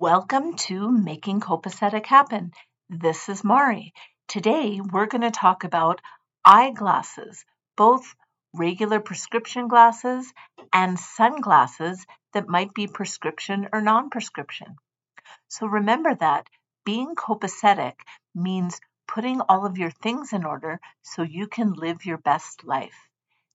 Welcome to Making Copacetic Happen. This is Mari. Today we're going to talk about eyeglasses, both regular prescription glasses and sunglasses that might be prescription or non prescription. So remember that being copacetic means putting all of your things in order so you can live your best life.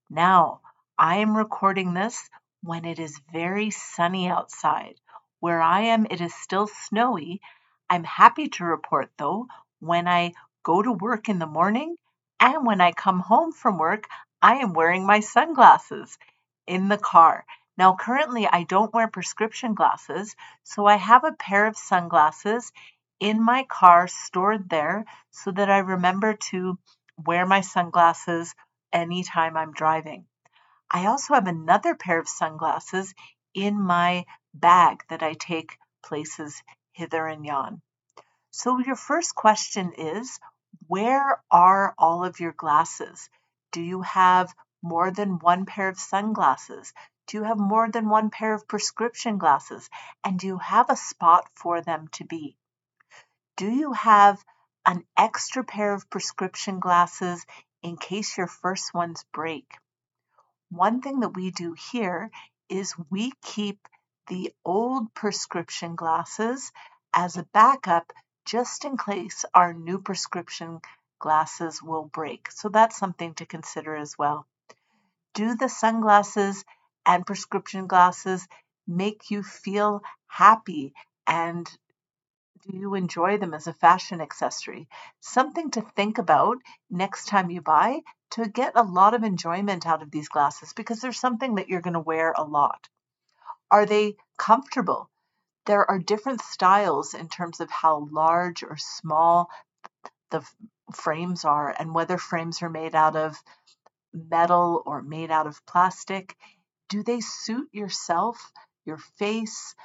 Now, I am recording this when it is very sunny outside. Where I am, it is still snowy. I'm happy to report, though, when I go to work in the morning and when I come home from work, I am wearing my sunglasses in the car. Now, currently, I don't wear prescription glasses, so I have a pair of sunglasses in my car stored there so that I remember to wear my sunglasses anytime I'm driving. I also have another pair of sunglasses in my bag that I take places hither and yon. So, your first question is Where are all of your glasses? Do you have more than one pair of sunglasses? Do you have more than one pair of prescription glasses? And do you have a spot for them to be? Do you have an extra pair of prescription glasses in case your first ones break? One thing that we do here is we keep the old prescription glasses as a backup just in case our new prescription glasses will break. So that's something to consider as well. Do the sunglasses and prescription glasses make you feel happy and do you enjoy them as a fashion accessory? Something to think about next time you buy to get a lot of enjoyment out of these glasses because there's something that you're going to wear a lot. Are they comfortable? There are different styles in terms of how large or small the frames are and whether frames are made out of metal or made out of plastic. Do they suit yourself, your face,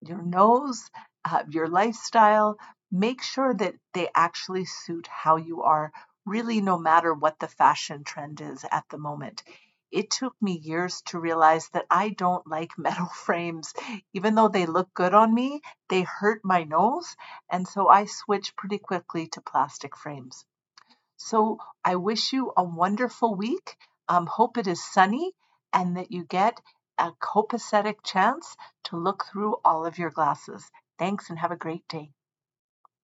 your nose? uh, your lifestyle, make sure that they actually suit how you are, really, no matter what the fashion trend is at the moment. It took me years to realize that I don't like metal frames. Even though they look good on me, they hurt my nose. And so I switched pretty quickly to plastic frames. So I wish you a wonderful week. Um, hope it is sunny and that you get a copacetic chance to look through all of your glasses. Thanks and have a great day.